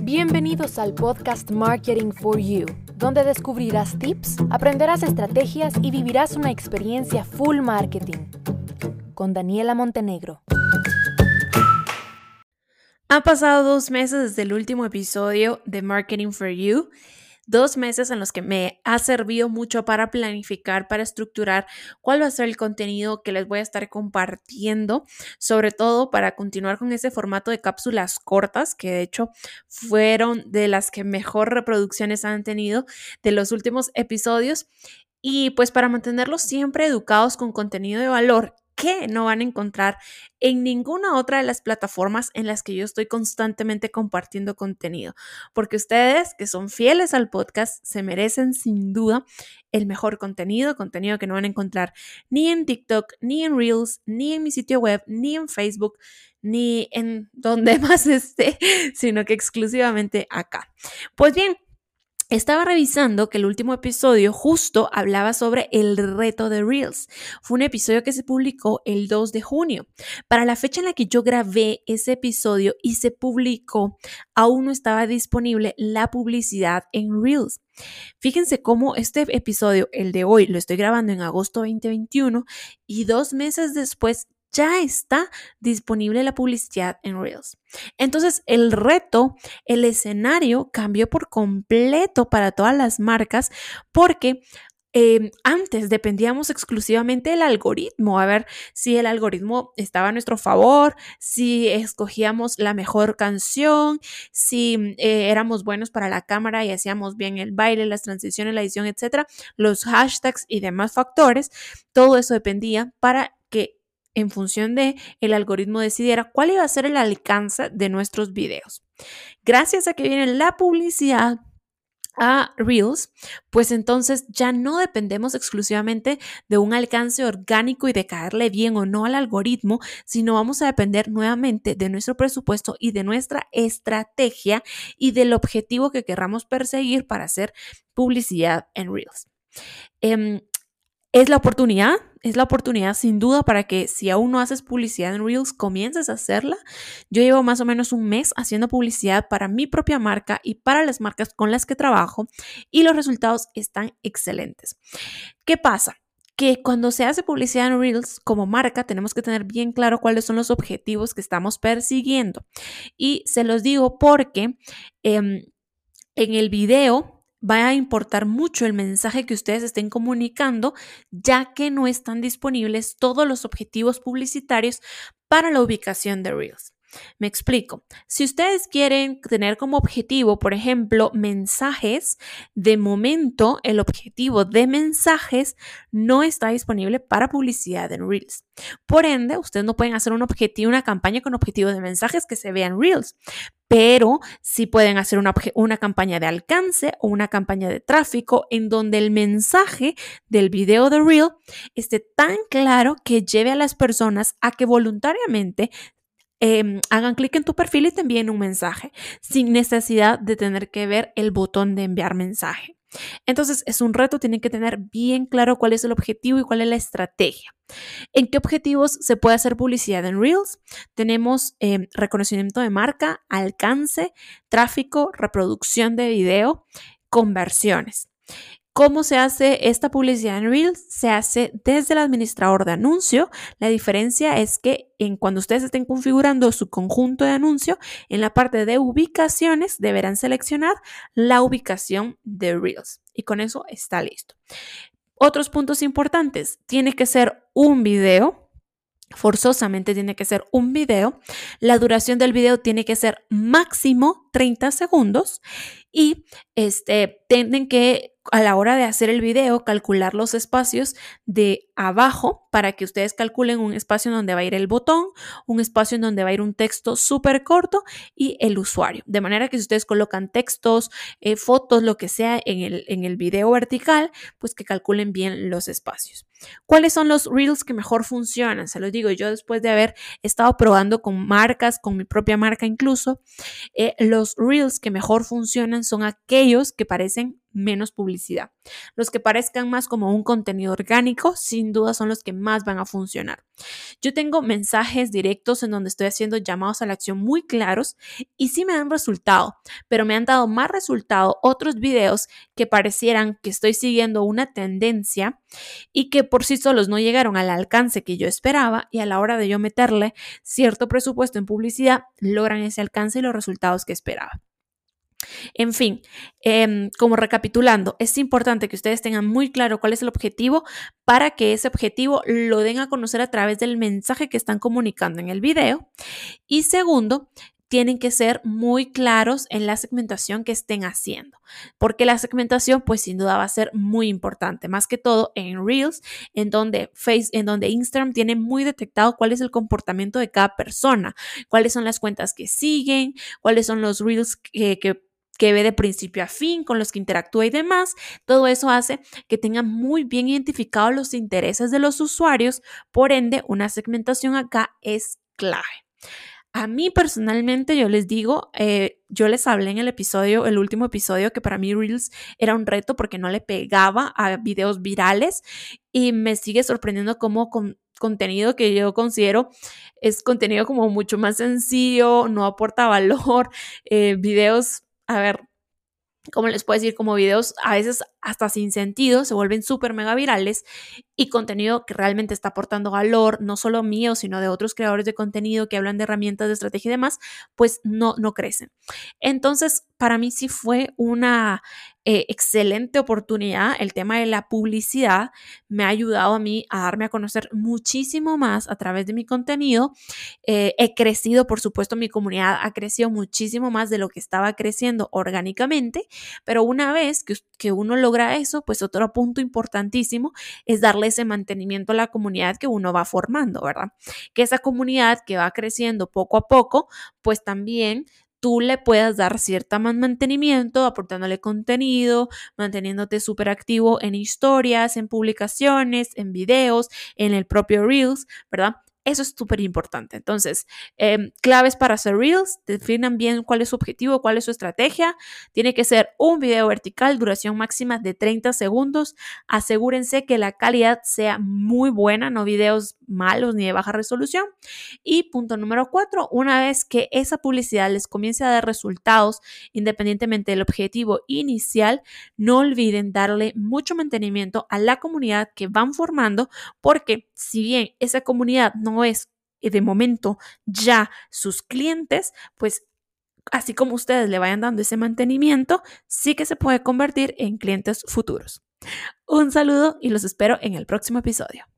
Bienvenidos al podcast Marketing for You, donde descubrirás tips, aprenderás estrategias y vivirás una experiencia full marketing. Con Daniela Montenegro. Han pasado dos meses desde el último episodio de Marketing for You dos meses en los que me ha servido mucho para planificar, para estructurar cuál va a ser el contenido que les voy a estar compartiendo, sobre todo para continuar con ese formato de cápsulas cortas, que de hecho fueron de las que mejor reproducciones han tenido de los últimos episodios. Y pues para mantenerlos siempre educados con contenido de valor que no van a encontrar en ninguna otra de las plataformas en las que yo estoy constantemente compartiendo contenido. Porque ustedes que son fieles al podcast se merecen sin duda el mejor contenido, contenido que no van a encontrar ni en TikTok, ni en Reels, ni en mi sitio web, ni en Facebook, ni en donde más esté, sino que exclusivamente acá. Pues bien, estaba revisando que el último episodio justo hablaba sobre el reto de Reels. Fue un episodio que se publicó el 2 de junio. Para la fecha en la que yo grabé ese episodio y se publicó, aún no estaba disponible la publicidad en Reels. Fíjense cómo este episodio, el de hoy, lo estoy grabando en agosto 2021 y dos meses después ya está disponible la publicidad en Reels. Entonces, el reto, el escenario cambió por completo para todas las marcas porque em, antes dependíamos exclusivamente del algoritmo, a ver si el algoritmo estaba a nuestro favor, si escogíamos la mejor canción, si eh, éramos buenos para la cámara y hacíamos bien el baile, las transiciones, la edición, etcétera, los hashtags y demás factores. Todo eso dependía para en función de el algoritmo decidiera cuál iba a ser el alcance de nuestros videos. Gracias a que viene la publicidad a Reels, pues entonces ya no dependemos exclusivamente de un alcance orgánico y de caerle bien o no al algoritmo, sino vamos a depender nuevamente de nuestro presupuesto y de nuestra estrategia y del objetivo que querramos perseguir para hacer publicidad en Reels. Em, es la oportunidad, es la oportunidad sin duda para que si aún no haces publicidad en Reels, comiences a hacerla. Yo llevo más o menos un mes haciendo publicidad para mi propia marca y para las marcas con las que trabajo y los resultados están excelentes. ¿Qué pasa? que cuando se hace publicidad en Reels como marca tenemos que tener bien claro cuáles son los objetivos que estamos persiguiendo. Y se los digo porque em, en el video va a importar mucho el mensaje que ustedes estén comunicando, ya que no están disponibles todos los objetivos publicitarios para la ubicación de Reels. Me explico. Si ustedes quieren tener como objetivo, por ejemplo, mensajes, de momento el objetivo de mensajes no está disponible para publicidad en Reels. Por ende, ustedes no pueden hacer un objetivo, una campaña con objetivo de mensajes que se vean Reels, pero sí pueden hacer una, una, campaña de alcance o una campaña de tráfico en donde el mensaje del video de Reel esté tan claro que lleve a las personas a que voluntariamente Em, hagan clic en tu perfil y te envíen un mensaje sin necesidad de tener que ver el botón de enviar mensaje. Entonces es un reto, tienen que tener bien claro cuál es el objetivo y cuál es la estrategia. ¿En qué objetivos se puede hacer publicidad en Reels? Tenemos em, reconocimiento de marca, alcance, tráfico, reproducción de video, conversiones. ¿Cómo se hace esta publicidad en Reels? Se hace desde el administrador de anuncio. La diferencia es que en cuando ustedes estén configurando su conjunto de anuncio, en la parte de ubicaciones deberán seleccionar la ubicación de Reels. Y con eso está listo. Otros puntos importantes. Tiene que ser un video forzosamente tiene que ser un video. La duración del video tiene que ser máximo 30 segundos y este, tienen que a la hora de hacer el video calcular los espacios de abajo para que ustedes calculen un espacio en donde va a ir el botón, un espacio en donde va a ir un texto súper corto y el usuario. De manera que si ustedes colocan textos, eh, fotos, lo que sea en el, en el video vertical, pues que calculen bien los espacios. ¿Cuáles son los reels que mejor funcionan? Se los digo yo después de haber estado probando con marcas, con mi propia marca incluso, eh, los reels que mejor funcionan son aquellos que parecen menos publicidad. Los que parezcan más como un contenido orgánico, sin duda son los que más van a funcionar. Yo tengo mensajes directos en donde estoy haciendo llamados a la acción muy claros y sí me dan resultado, pero me han dado más resultado otros videos que parecieran que estoy siguiendo una tendencia y que por sí solos no llegaron al alcance que yo esperaba y a la hora de yo meterle cierto presupuesto en publicidad logran ese alcance y los resultados que esperaba. En fin, em, como recapitulando, es importante que ustedes tengan muy claro cuál es el objetivo para que ese objetivo lo den a conocer a través del mensaje que están comunicando en el video. Y segundo, tienen que ser muy claros en la segmentación que estén haciendo, porque la segmentación pues sin duda va a ser muy importante, más que todo en Reels, en donde Face, en donde Instagram tiene muy detectado cuál es el comportamiento de cada persona, cuáles son las cuentas que siguen, cuáles son los Reels que, que que ve de principio a fin, con los que interactúa y demás. Todo eso hace que tengan muy bien identificados los intereses de los usuarios, por ende, una segmentación acá es clave. A mí personalmente, yo les digo, eh, yo les hablé en el episodio, el último episodio, que para mí Reels era un reto porque no le pegaba a videos virales y me sigue sorprendiendo cómo con contenido que yo considero es contenido como mucho más sencillo, no aporta valor, eh, videos a ver, ¿cómo les puedo decir? Como videos a veces hasta sin sentido, se vuelven súper mega virales y contenido que realmente está aportando valor, no solo mío, sino de otros creadores de contenido que hablan de herramientas de estrategia y demás, pues no, no crecen. Entonces, para mí sí fue una eh, excelente oportunidad. El tema de la publicidad me ha ayudado a mí a darme a conocer muchísimo más a través de mi contenido. Eh, he crecido, por supuesto, mi comunidad ha crecido muchísimo más de lo que estaba creciendo orgánicamente, pero una vez que, que uno logra eso, pues otro punto importantísimo es darle ese mantenimiento a la comunidad que uno va formando, ¿verdad? Que esa comunidad que va creciendo poco a poco, pues también tú le puedas dar cierta mantenimiento, aportándole contenido, manteniéndote súper activo en historias, en publicaciones, en videos, en el propio Reels, ¿verdad? Eso es súper importante. Entonces, em, claves para hacer Reels, definan bien cuál es su objetivo, cuál es su estrategia. Tiene que ser un video vertical, duración máxima de 30 segundos. Asegúrense que la calidad sea muy buena, no videos malos ni de baja resolución. Y punto número cuatro, una vez que esa publicidad les comience a dar resultados, independientemente del objetivo inicial, no olviden darle mucho mantenimiento a la comunidad que van formando, porque si bien esa comunidad no es eh, de momento ya sus clientes, pues así como ustedes le vayan dando ese mantenimiento, sí que se puede convertir en clientes futuros. Un saludo y los espero en el próximo episodio.